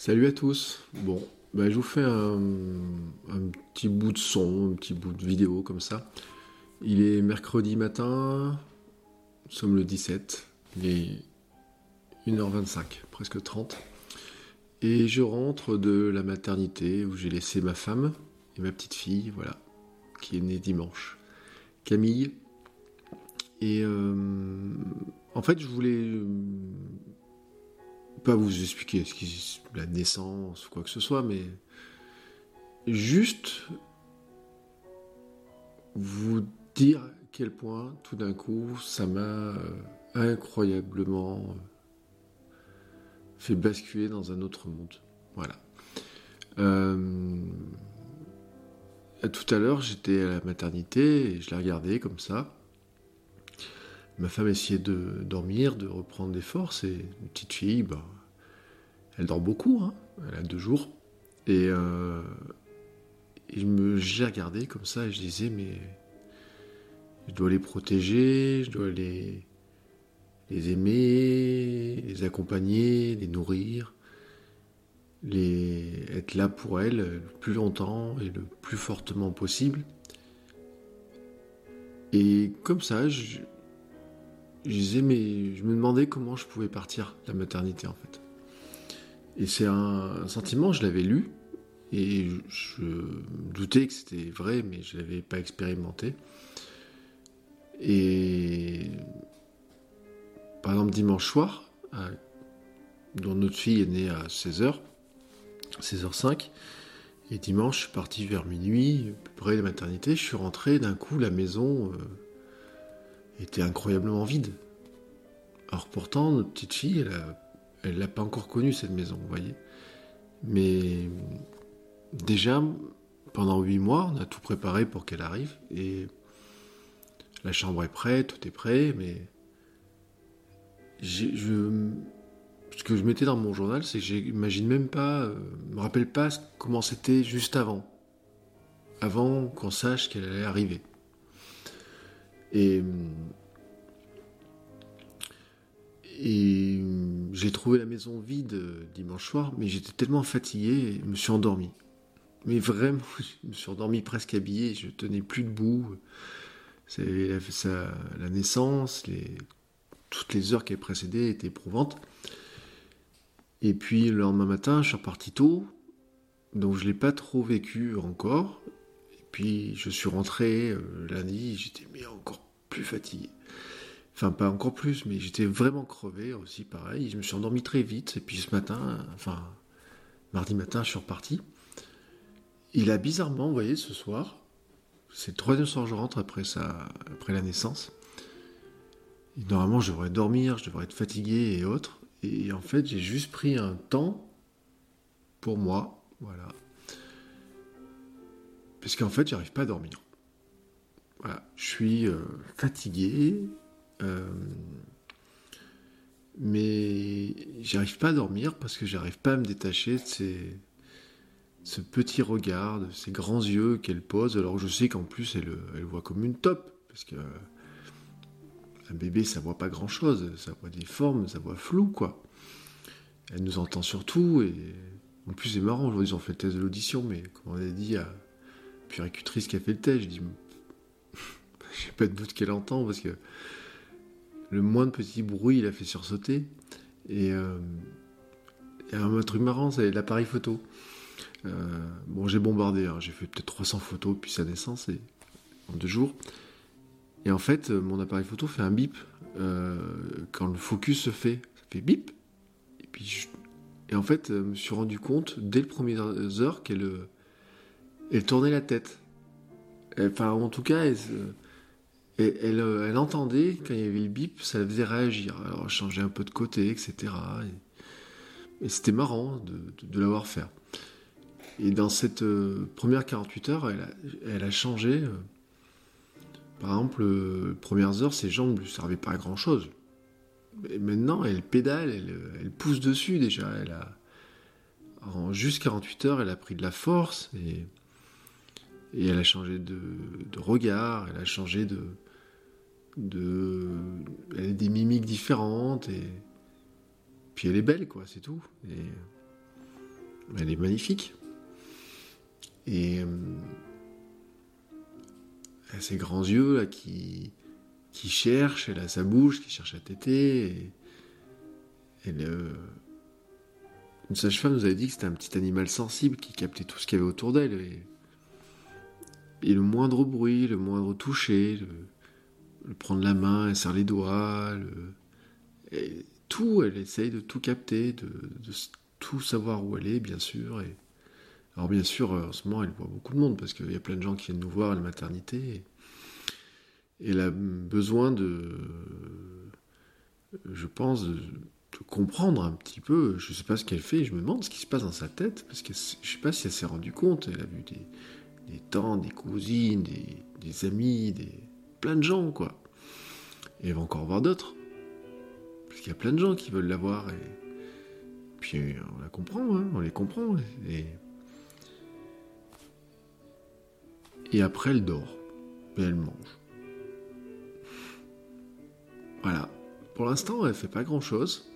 Salut à tous. Bon, bah, je vous fais un, petit bout de son, un petit bout de vidéo comme ça. Il est mercredi matin, nous sommes le 17, il est 1h25, presque 30. Et je rentre de la maternité où j'ai laissé ma femme et ma petite fille, voilà, qui est née dimanche. Camille. Et euh, en fait, je voulais pas vous expliquer ce la naissance ou quoi que ce soit, mais juste vous dire à quel point tout d'un coup ça m'a euh, incroyablement euh, fait basculer dans un autre monde. Voilà. Euh, tout à l'heure, j'étais à la maternité et je la regardais comme ça. Ma femme essayait de dormir, de reprendre des forces, et une petite fille, bah, elle dort beaucoup, hein. elle a deux jours. Et, euh, me, j'ai regardé comme ça et je disais, mais je dois les protéger, je dois les, les aimer, les accompagner, les nourrir, les, être là pour elles le plus longtemps et le plus fortement possible. Et comme ça, je, je disais, mais je me demandais comment je pouvais partir la maternité en fait. Et c'est un, sentiment, je l'avais lu, et je, doutais que c'était vrai, mais je l'avais pas expérimenté. Et par exemple, dimanche soir, dont notre fille est née à 16h, 16h05, et dimanche, je suis parti vers minuit, près de la maternité, je suis rentré, d'un coup, la maison euh, était incroyablement vide. Alors pourtant, notre petite fille, elle elle l'a pas encore connue, cette maison, vous voyez. Mais déjà, pendant huit mois, on a tout préparé pour qu'elle arrive, et la chambre est prête, tout est prêt, mais ce que je mettais dans mon journal, c'est que j'imagine même pas, euh, me rappelle pas comment c'était juste avant, avant qu'on sache qu'elle allait arriver. Et et j'ai trouvé la maison vide euh, dimanche soir, mais j'étais tellement fatigué, je me suis endormi. Mais vraiment, je me suis endormi presque habillé, je tenais plus debout. La, la naissance, toutes les heures qui avaient précédé étaient éprouvantes. Et puis le lendemain matin, je suis reparti tôt, donc je ne l'ai pas trop vécu encore. Et puis je suis rentré euh, lundi, j'étais encore plus fatigué. Enfin, pas encore plus, mais j'étais vraiment crevé aussi, pareil. Je me suis endormi très vite, et puis ce matin, enfin, mardi matin, je suis reparti. Il a bizarrement, vous voyez, ce soir, c'est le troisième soir que je rentre après, après la naissance. Normalement, je devrais dormir, je devrais être fatigué et autres. Et en fait, j'ai juste pris un temps pour moi, voilà. Parce qu'en fait, j'arrive pas à dormir. Voilà, je suis euh, fatigué, euh, mais j'arrive pas à dormir parce que j'arrive pas à me détacher de ces, ce petit regard, de ces grands yeux qu'elle pose. Alors je sais qu'en plus elle, elle voit comme une top, parce que un bébé ça voit pas grand chose, ça voit des formes, ça voit flou quoi. Elle nous entend surtout et en plus c'est marrant, aujourd'hui ils ont fait le test de l'audition, mais comme on a dit à la puricultrice qui a fait le test, je dis j'ai pas de doute qu'elle entend parce que le moindre petit bruit, il a fait sursauter. Et euh, un truc marrant, c'est l'appareil photo. Euh, bon, j'ai bombardé, hein, j'ai fait peut-être 300 photos depuis sa naissance en deux jours. Et en fait, euh, mon appareil photo fait un bip quand le focus se fait. Ça fait bip. Et en fait, je me suis rendu compte dès les premières heures qu'elle elle tournait la tête. enfin, en tout cas, elle, elle, entendait quand il y avait le bip, ça la faisait réagir. Alors, elle changeait un peu de côté, etc. Et, c'était marrant de, l'avoir fait. Et dans cette première 48 heures, elle a, changé. par exemple, les premières heures, ses jambes ne lui servaient pas à grand chose. Et maintenant, elle pédale, elle, pousse dessus déjà. En juste 48 heures, elle a pris de la force et, et elle a changé de, regard, elle a changé de, de. Elle a des mimiques différentes et. Puis elle est belle, quoi, c'est tout. Et elle est magnifique. Et. Elle a ses grands yeux, là, qui qui cherche, elle a sa bouche qui cherche à téter. Et, une sage-femme nous avait dit que c'était un petit animal sensible qui captait tout ce qu'il y avait autour d'elle. Et, le moindre bruit, le moindre toucher, prendre la main, elle serre les doigts, tout, elle essaye de tout capter, de, tout savoir où elle est, bien sûr. Et, alors bien sûr, en ce moment, elle voit beaucoup de monde parce qu'il y a plein de gens qui viennent nous voir à la maternité elle a besoin de, je pense, de, comprendre un petit peu. Je ne sais pas ce qu'elle fait, je me demande ce qui se passe dans sa tête, parce que je ne sais pas si elle s'est rendue compte. Elle a vu des, des tantes, des cousines, des, amis, des, plein de gens, quoi. Et elle va encore voir d'autres. Parce qu'il y a plein de gens qui veulent la voir. Et puis on la comprend, hein, on les comprend. Et, après, elle dort. Et elle mange. Voilà. Pour l'instant, elle fait pas grand chose.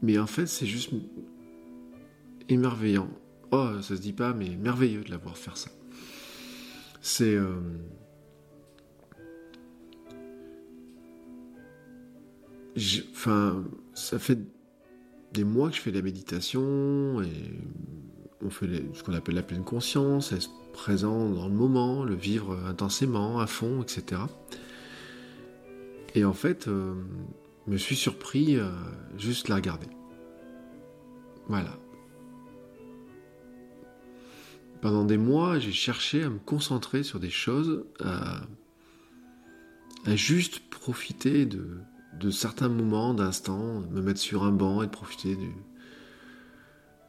Mais en fait, c'est juste émerveillant. Oh, ça se dit pas, mais merveilleux de la voir faire ça. C'est. Euh, enfin, ça fait des mois que je fais de la méditation et on fait ce qu'on appelle la pleine conscience, être présent dans le moment, le vivre intensément, à fond, etc. Et en fait, euh, me suis surpris euh, juste la regarder. Voilà. Pendant des mois, j'ai cherché à me concentrer sur des choses, à, juste profiter de, certains moments, d'instants, me mettre sur un banc et de profiter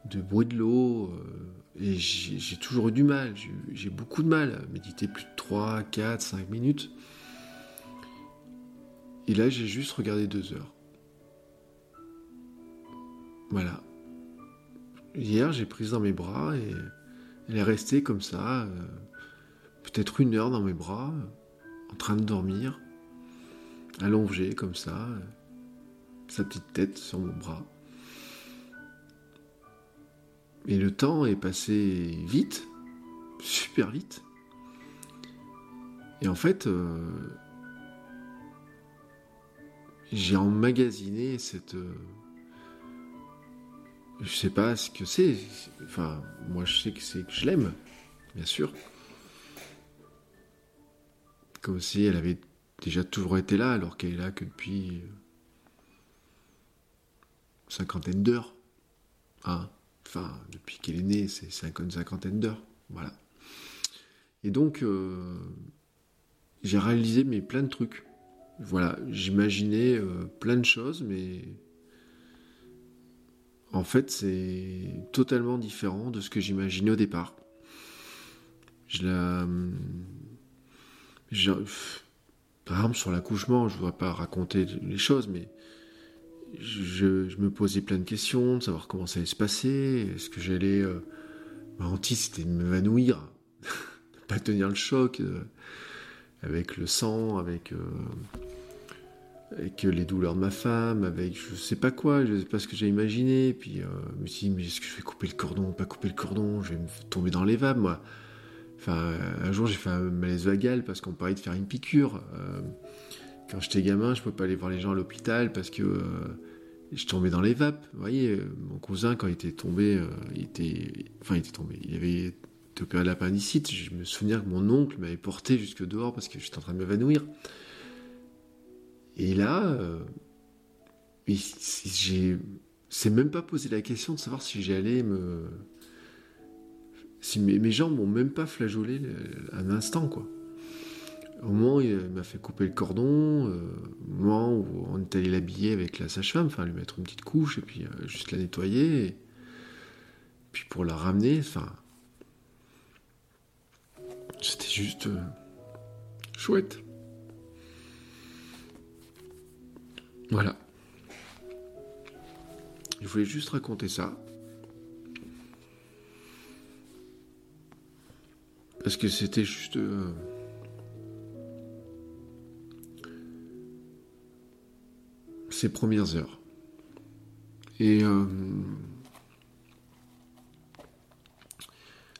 du, bruit de l'eau. Euh, et j'ai toujours eu du mal, j'ai beaucoup de mal à méditer plus de 3, 4, 5 minutes. Et là, j'ai juste regardé deux heures. Voilà. Hier, j'ai prise dans mes bras et elle est restée comme ça, euh, peut-être une heure dans mes bras, en train de dormir, allongée comme ça, sa petite tête sur mon bras. Et le temps est passé vite, super vite. Et en fait, euh, j'ai emmagasiné cette. Euh, je sais pas ce que c'est. Enfin, moi je sais que c'est que je l'aime, bien sûr. Comme si elle avait déjà toujours été là, alors qu'elle est là que depuis une cinquantaine d'heures. Hein enfin, depuis qu'elle est née, c'est une cinquantaine d'heures. Voilà. Et donc, euh, j'ai réalisé mes plein de trucs. Voilà, j'imaginais euh, plein de choses, mais en fait, c'est totalement différent de ce que j'imaginais au départ. Je la. Par exemple, sur l'accouchement, je ne voudrais pas raconter les choses, mais je, me posais plein de questions, de savoir comment ça allait se passer. Est-ce que j'allais. Euh, ma hantise, c'était de m'évanouir, de ne pas tenir le choc. Euh, avec le sang, avec, euh, avec les douleurs de ma femme, avec je sais pas quoi, je sais pas ce que j'ai imaginé. Puis je me suis dit, mais est-ce que je vais couper le cordon, pas couper le cordon, je vais me tomber dans les vapes, moi. Un jour j'ai fait un malaise vagal parce qu'on parlait de faire une piqûre. Euh, quand j'étais gamin, je pouvais pas aller voir les gens à l'hôpital parce que je tombais dans les vapes. Vous voyez, mon cousin, quand il était tombé, il était. Enfin, il était tombé. Il avait opéré de l'appendicite, je me souviens que mon oncle m'avait porté jusque dehors parce que j'étais en train de m'évanouir. Et là, euh, j'ai, c'est même pas posé la question de savoir si j'allais me, si mes, jambes m'ont même pas flageolé un instant, quoi. Au moment où il m'a fait couper le cordon, euh, au moment où on est allé l'habiller avec la sage-femme, enfin lui mettre une petite couche et puis euh, juste la nettoyer, et puis pour la ramener, enfin, c'était juste euh, chouette. Voilà. Je voulais juste raconter ça. Parce que c'était juste... euh, ses premières heures. Et... Euh,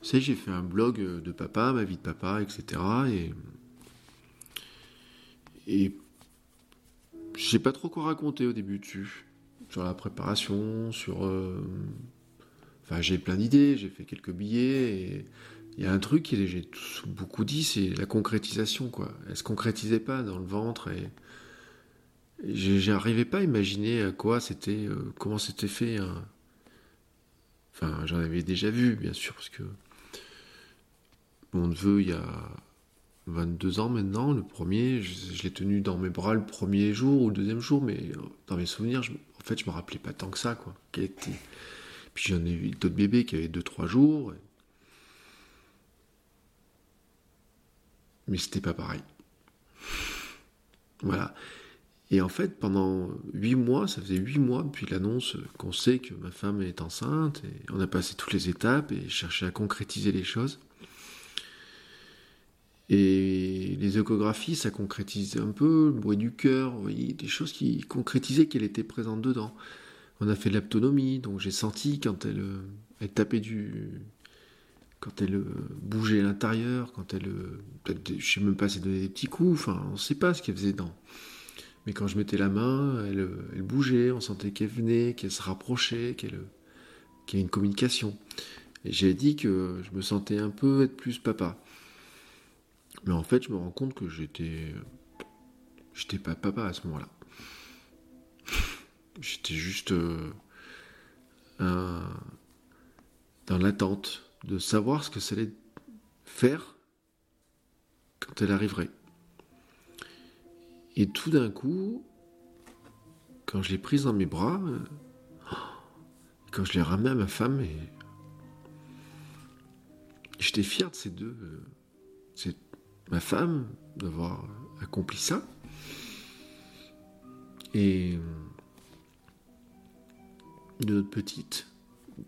vous j'ai fait un blog de papa, ma vie de papa, etc. Et... Et... Je sais pas trop quoi raconter au début dessus. Sur la préparation, sur... euh, Enfin, j'ai plein d'idées, j'ai fait quelques billets et il y a un truc que j'ai beaucoup dit, c'est la concrétisation, quoi. Elle se concrétisait pas dans le ventre et, j'arrivais pas à imaginer à quoi c'était, euh, comment c'était fait. un- Enfin, j'en avais déjà vu, bien sûr, parce que mon neveu, il y a 22 ans maintenant, le premier, je, l'ai tenu dans mes bras le premier jour ou le deuxième jour, mais euh, dans mes souvenirs, je- en fait, je me rappelais pas tant que ça, quoi. Était- Puis j'en ai eu d'autres bébés qui avaient 2-3 jours. Mais c'était pas pareil. Voilà. Et en fait, pendant huit mois, ça faisait huit mois depuis l'annonce qu'on sait que ma femme est enceinte, et on a passé toutes les étapes et cherché à concrétiser les choses. Et les échographies, ça concrétisait un peu, le bruit du cœur, des choses qui concrétisaient qu'elle était présente dedans. On a fait de l'aptonomie, donc j'ai senti quand elle tapait du, quand elle euh, bougeait à l'intérieur, quand elle, euh, peut-être, je sais même pas si elle donnait des petits coups, enfin, on sait pas ce qu'elle faisait dedans. Mais quand je mettais la main, elle, euh, bougeait, on sentait qu'elle venait, qu'elle se rapprochait, qu'elle, qu'il y a une communication. Et j'ai dit que je me sentais un peu être plus papa. Mais en fait, je me rends compte que j'étais, j'étais pas papa à ce moment-là. J'étais juste dans l'attente de savoir ce que ça allait faire quand elle arriverait. Et tout d'un coup, quand je l'ai prise dans mes bras, euh, quand je l'ai ramenée à ma femme, j'étais fier de ces deux. euh, C'est ma femme d'avoir accompli ça. Et de notre petite,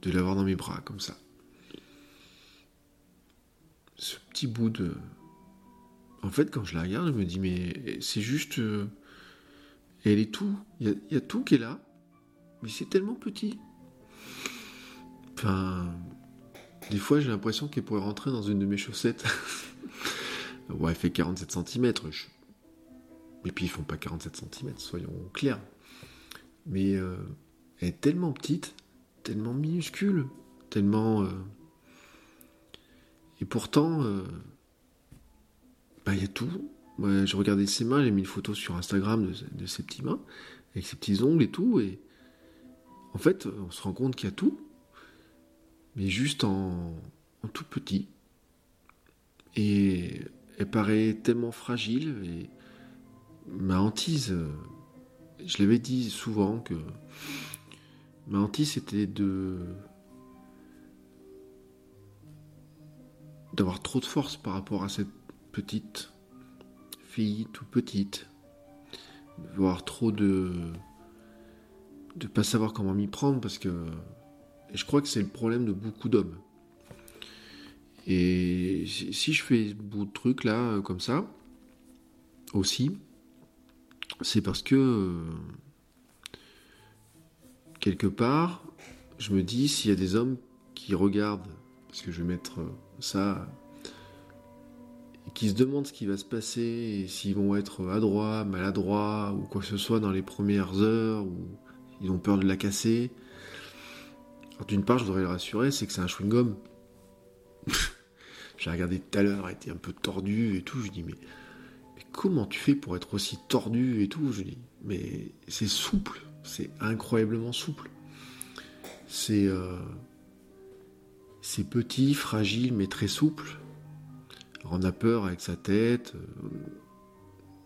de l'avoir dans mes bras comme ça. Ce petit bout de... En fait, quand je la regarde, je me dis, mais c'est juste... euh, Elle est tout. Il y, a, tout qui est là, mais c'est tellement petit. Enfin... Des fois, j'ai l'impression qu'elle pourrait rentrer dans une de mes chaussettes. ouais, elle fait 47 cm. Et puis, ils font pas 47 cm, soyons clairs. Mais euh, elle est tellement petite, tellement minuscule, tellement... euh, Et pourtant, euh, bah, il y a tout. Moi, je regardais ses mains, j'ai mis une photo sur Instagram de, ses petits mains, avec ses petits ongles et tout, et en fait, on se rend compte qu'il y a tout, mais juste en, en tout petit. Et elle paraît tellement fragile, et ma hantise, euh, je l'avais dit souvent que ma hantise c'était de d'avoir trop de force par rapport à cette petite fille toute petite, d'avoir trop de de pas savoir comment m'y prendre parce que et je crois que c'est le problème de beaucoup d'hommes. Et si je fais bout de truc là euh, comme ça aussi, c'est parce que euh, quelque part, je me dis s'il y a des hommes qui regardent, parce que je vais mettre euh, ça, qui se demandent ce qui va se passer, et s'ils vont être adroits, maladroits, ou quoi que ce soit dans les premières heures, ou ils ont peur de la casser. Alors, d'une part, je voudrais les rassurer, c'est que c'est un chewing-gum. J'ai regardé tout à l'heure, était un peu tordue et tout, je dis mais mais comment tu fais pour être aussi tordu et tout Je dis, mais c'est souple, c'est incroyablement souple. C'est euh, c'est petit, fragile, mais très souple. On a peur avec sa tête, euh,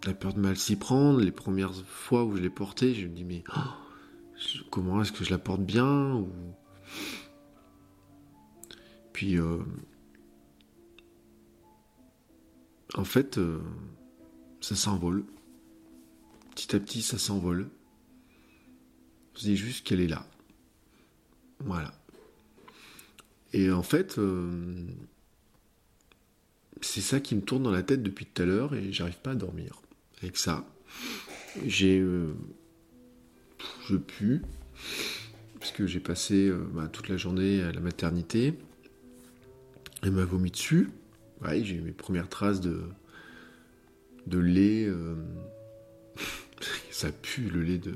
on a peur de mal s'y prendre. Les premières fois où je l'ai porté, je me dis mais oh, comment est-ce que je la porte bien. Puis euh, en fait, euh, ça s'envole. Petit à petit, ça s'envole. Dis juste qu'elle est là. Voilà. Et en fait, euh, c'est ça qui me tourne dans la tête depuis tout à l'heure et j'arrive pas à dormir avec ça. J'ai. Euh, je pue, parce que j'ai passé euh, bah, toute la journée à la maternité. Elle m'a vomi dessus. Ouais, j'ai eu mes premières traces de, de lait. ça pue le lait de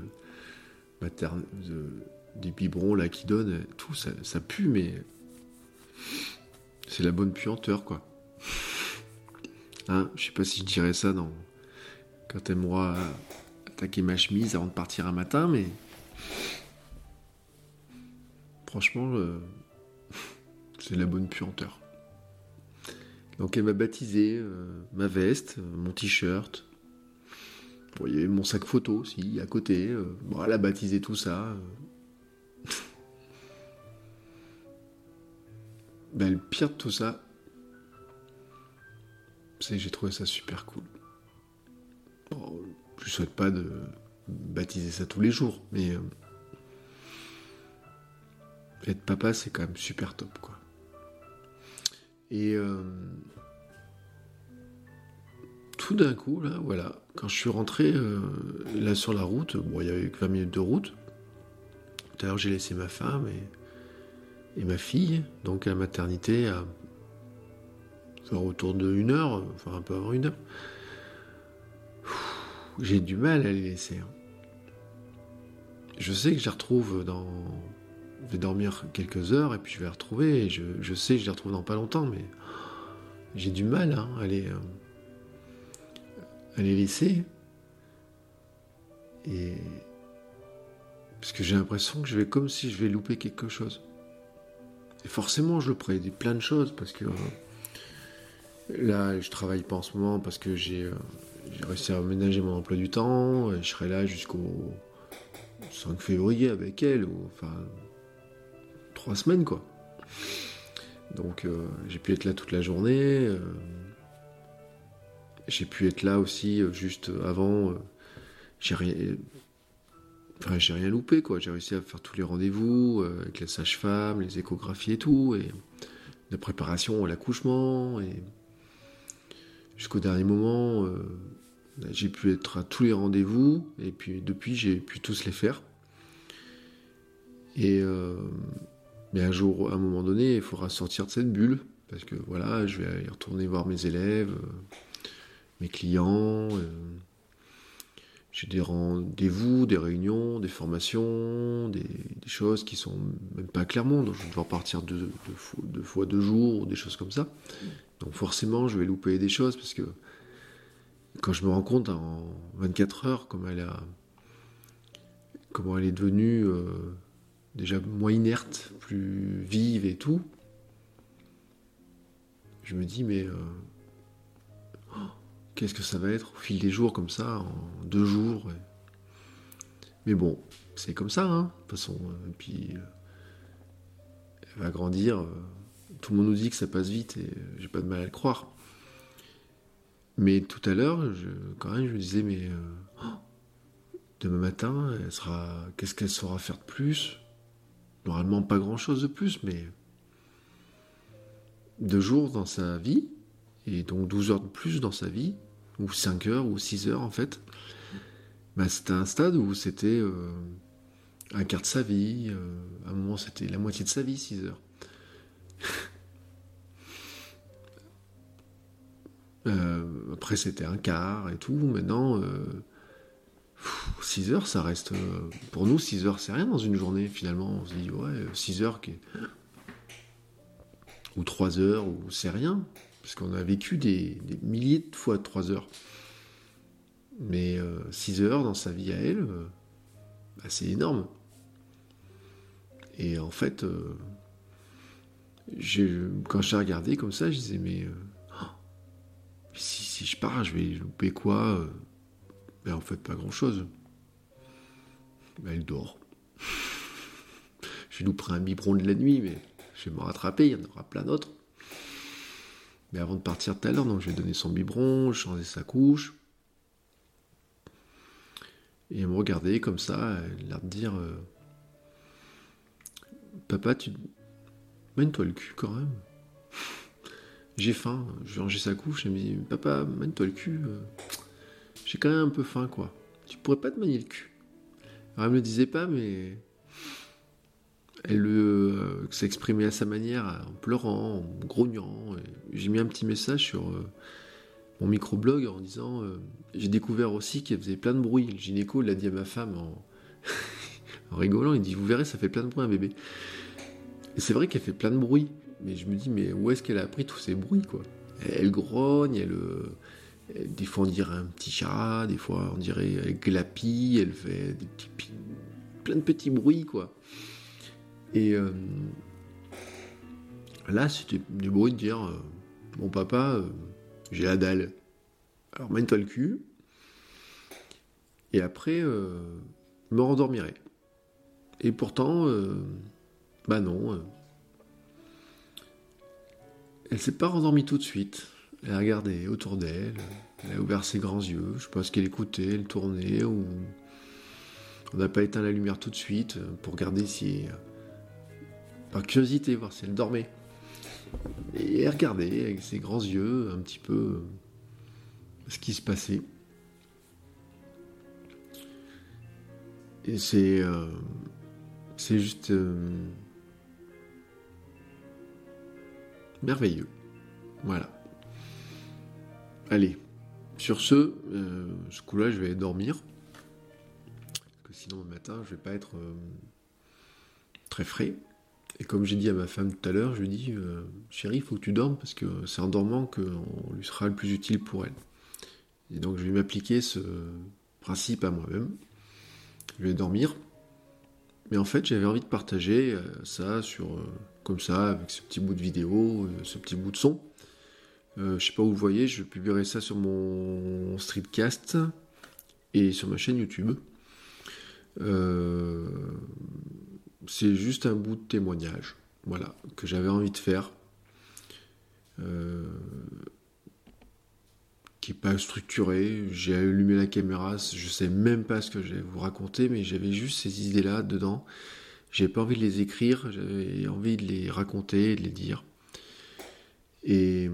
des biberons là qui donnent, tout, ça pue, mais c'est la bonne puanteur, quoi. Hein, je sais pas si je dirais ça dans... quand m'aura attaqué ma chemise avant de partir un matin, mais franchement, euh, c'est la bonne puanteur. Donc elle m'a baptisé euh, ma veste, mon t-shirt. Avait mon sac photo aussi à côté. Euh, elle a baptisé tout ça. Ben, le pire de tout ça, c'est que j'ai trouvé ça super cool. Je souhaite pas de baptiser ça tous les jours, mais euh, être papa, c'est quand même super top, quoi. Et euh, tout d'un coup, là, voilà, quand je suis rentré euh, là sur la route, bon, il y avait que 20 minutes de route. Tout à l'heure, j'ai laissé ma femme et et ma fille, donc à la maternité, autour de une heure, enfin un peu avant une heure. J'ai du mal à les laisser. Hein. Je sais que je les retrouve dans. Je vais dormir quelques heures et puis je vais les retrouver. Et je, sais que je les retrouve dans pas longtemps, mais j'ai du mal hein, à, les, à les laisser. Et. Parce que j'ai l'impression que je vais comme si je vais louper quelque chose. Forcément, je le des plein de choses parce que euh, là, je travaille pas en ce moment parce que j'ai euh, réussi à aménager mon emploi du temps. Et je serai là jusqu'au 5 février avec elle, ou enfin trois semaines quoi. Donc euh, j'ai pu être là toute la journée. j'ai pu être là aussi juste avant. j'ai rien Enfin, j'ai rien loupé, quoi. J'ai réussi à faire tous les rendez-vous euh, avec la sage-femme, les échographies et tout, et la préparation à l'accouchement, et jusqu'au dernier moment, euh, j'ai pu être à tous les rendez-vous, et puis depuis, j'ai pu tous les faire. Et euh, mais un jour, à un moment donné, il faudra sortir de cette bulle, parce que voilà, je vais y retourner voir mes élèves, mes clients. J'ai des rendez-vous, des réunions, des formations, des, choses qui sont même pas clairement. Donc je vais devoir partir deux, fois, deux jours ou des choses comme ça. Donc forcément, je vais louper des choses parce que quand je me rends compte en 24 heures comment elle comment elle est devenue euh, déjà moins inerte, plus vive et tout, je me dis mais euh, qu'est-ce que ça va être au fil des jours comme ça, en deux jours. Mais bon, c'est comme ça, hein, de toute façon. Et puis, euh, elle va grandir. Euh, tout le monde nous dit que ça passe vite et j'ai pas de mal à le croire. Mais tout à l'heure, quand même, je me disais, mais euh, demain matin, elle sera, qu'est-ce qu'elle saura faire de plus? Normalement, pas grand-chose de plus, mais deux jours dans sa vie, et donc 12 heures de plus dans sa vie, ou 5 heures, ou 6 heures en fait, bah, c'était un stade où c'était euh, un quart de sa vie, euh, à un moment c'était la moitié de sa vie, 6 heures. Euh, après c'était un quart et tout, maintenant 6 heures ça reste, pour nous 6 heures c'est rien dans une journée finalement, on se dit ouais 6 heures ou 3 heures, ou c'est rien, parce qu'on a vécu des, milliers de fois 3 heures. Mais 6 euh, heures dans sa vie à elle, euh, bah, c'est énorme. Et en fait, euh, quand j'ai regardé comme ça, je disais, mais oh, si, je pars, je vais louper quoi ben, En fait, pas grand-chose. Ben, elle dort. je louperai un biberon de la nuit, mais je vais me rattraper, il y en aura plein d'autres. Mais avant de partir tout à l'heure, je vais donner son biberon, changer sa couche. Et elle me regardait comme ça, elle l'air de dire euh, Papa, tu. Mène-toi le cul quand même. J'ai faim, je vais ranger sa couche, elle me dit Papa, mène-toi le cul. Euh, j'ai quand même un peu faim, quoi. Tu pourrais pas te manier le cul? Alors elle me le disait pas, mais elle euh, s'exprimait à sa manière, en pleurant, en grognant. J'ai mis un petit message sur euh, mon microblog en disant euh, J'ai découvert aussi qu'elle faisait plein de bruit. Le gynéco l'a dit à ma femme en, rigolant il dit Vous verrez, ça fait plein de bruit un bébé. C'est vrai qu'elle fait plein de bruit. Mais je me dis Mais où est-ce qu'elle a appris tous ces bruits quoi? Elle, grogne, elle, Des fois on dirait un petit chat, des fois on dirait elle elle fait des petits, plein de petits bruits quoi. Et euh, là, c'était du bruit de dire euh, Mon papa, euh, j'ai la dalle. Alors, mène-toi le cul. Et après, me rendormirai. Et pourtant, bah non. elle s'est pas rendormie tout de suite. Elle a regardé autour d'elle. Elle a ouvert ses grands yeux. Je pense qu'elle écoutait, elle tournait. Ou... On n'a pas éteint la lumière tout de suite pour regarder si curiosité, voir si elle dormait. Et elle regardait avec ses grands yeux un petit peu euh, ce qui se passait. Et c'est euh, c'est juste euh, merveilleux. Voilà. Allez, sur ce, ce coup-là, je vais dormir. Parce que sinon, le matin, je vais pas être très frais. Et comme j'ai dit à ma femme tout à l'heure, je lui dis euh, Chérie, il faut que tu dormes parce que c'est en dormant qu'on lui sera le plus utile pour elle. Et donc je vais m'appliquer ce principe à moi-même. Je vais dormir. Mais en fait, j'avais envie de partager euh, ça sur euh, comme ça, avec ce petit bout de vidéo, ce petit bout de son. je sais pas où vous voyez, je publierai ça sur mon streetcast et sur ma chaîne YouTube. Euh, c'est juste un bout de témoignage, voilà, que j'avais envie de faire, euh, qui n'est pas structuré. J'ai allumé la caméra, je sais même pas ce que je vais vous raconter, mais j'avais juste ces idées-là dedans. J'ai pas envie de les écrire, j'avais envie de les raconter, de les dire. Et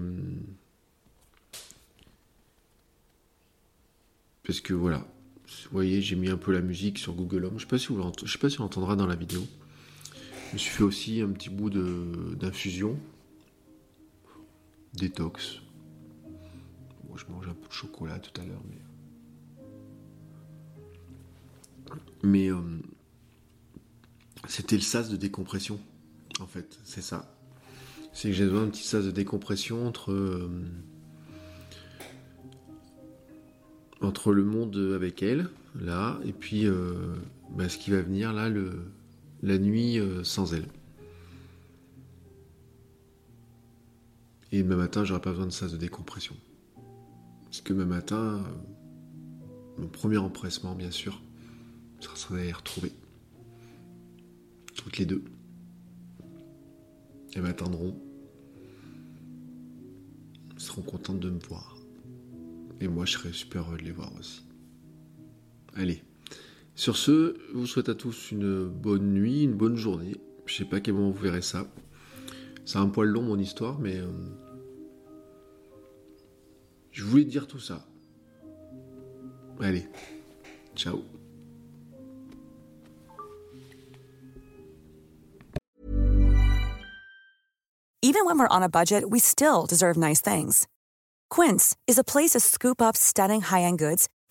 parce que voilà, vous voyez, j'ai mis un peu la musique sur Google Home. Je sais sais pas si on entendra dans la vidéo. Je me suis fait aussi un petit bout d'infusion. Détox. je mange un peu de chocolat tout à l'heure, mais. Mais euh, c'était le sas de décompression, en fait, c'est ça. C'est que j'ai besoin d'un petit sas de décompression entre. Euh, entre le monde avec elle, là, et puis euh, bah, ce qui va venir là, le, la nuit euh, sans elle. Et demain matin, j'aurai pas besoin de ça de décompression. Parce que demain matin, euh, mon premier empressement, bien sûr, ça sera d'aller retrouver. Toutes les deux. Elles m'attendront. Elles seront contentes de me voir. Et moi, je serai super heureux de les voir aussi. Allez. Sur ce, je vous souhaite à tous une bonne nuit, une bonne journée. Je sais pas quel moment vous verrez ça. C'est un poil long mon histoire, mais euh, je voulais dire tout ça. Allez, ciao. Even when we're on a budget, we still deserve nice things. Quince is a place to scoop up stunning high-end goods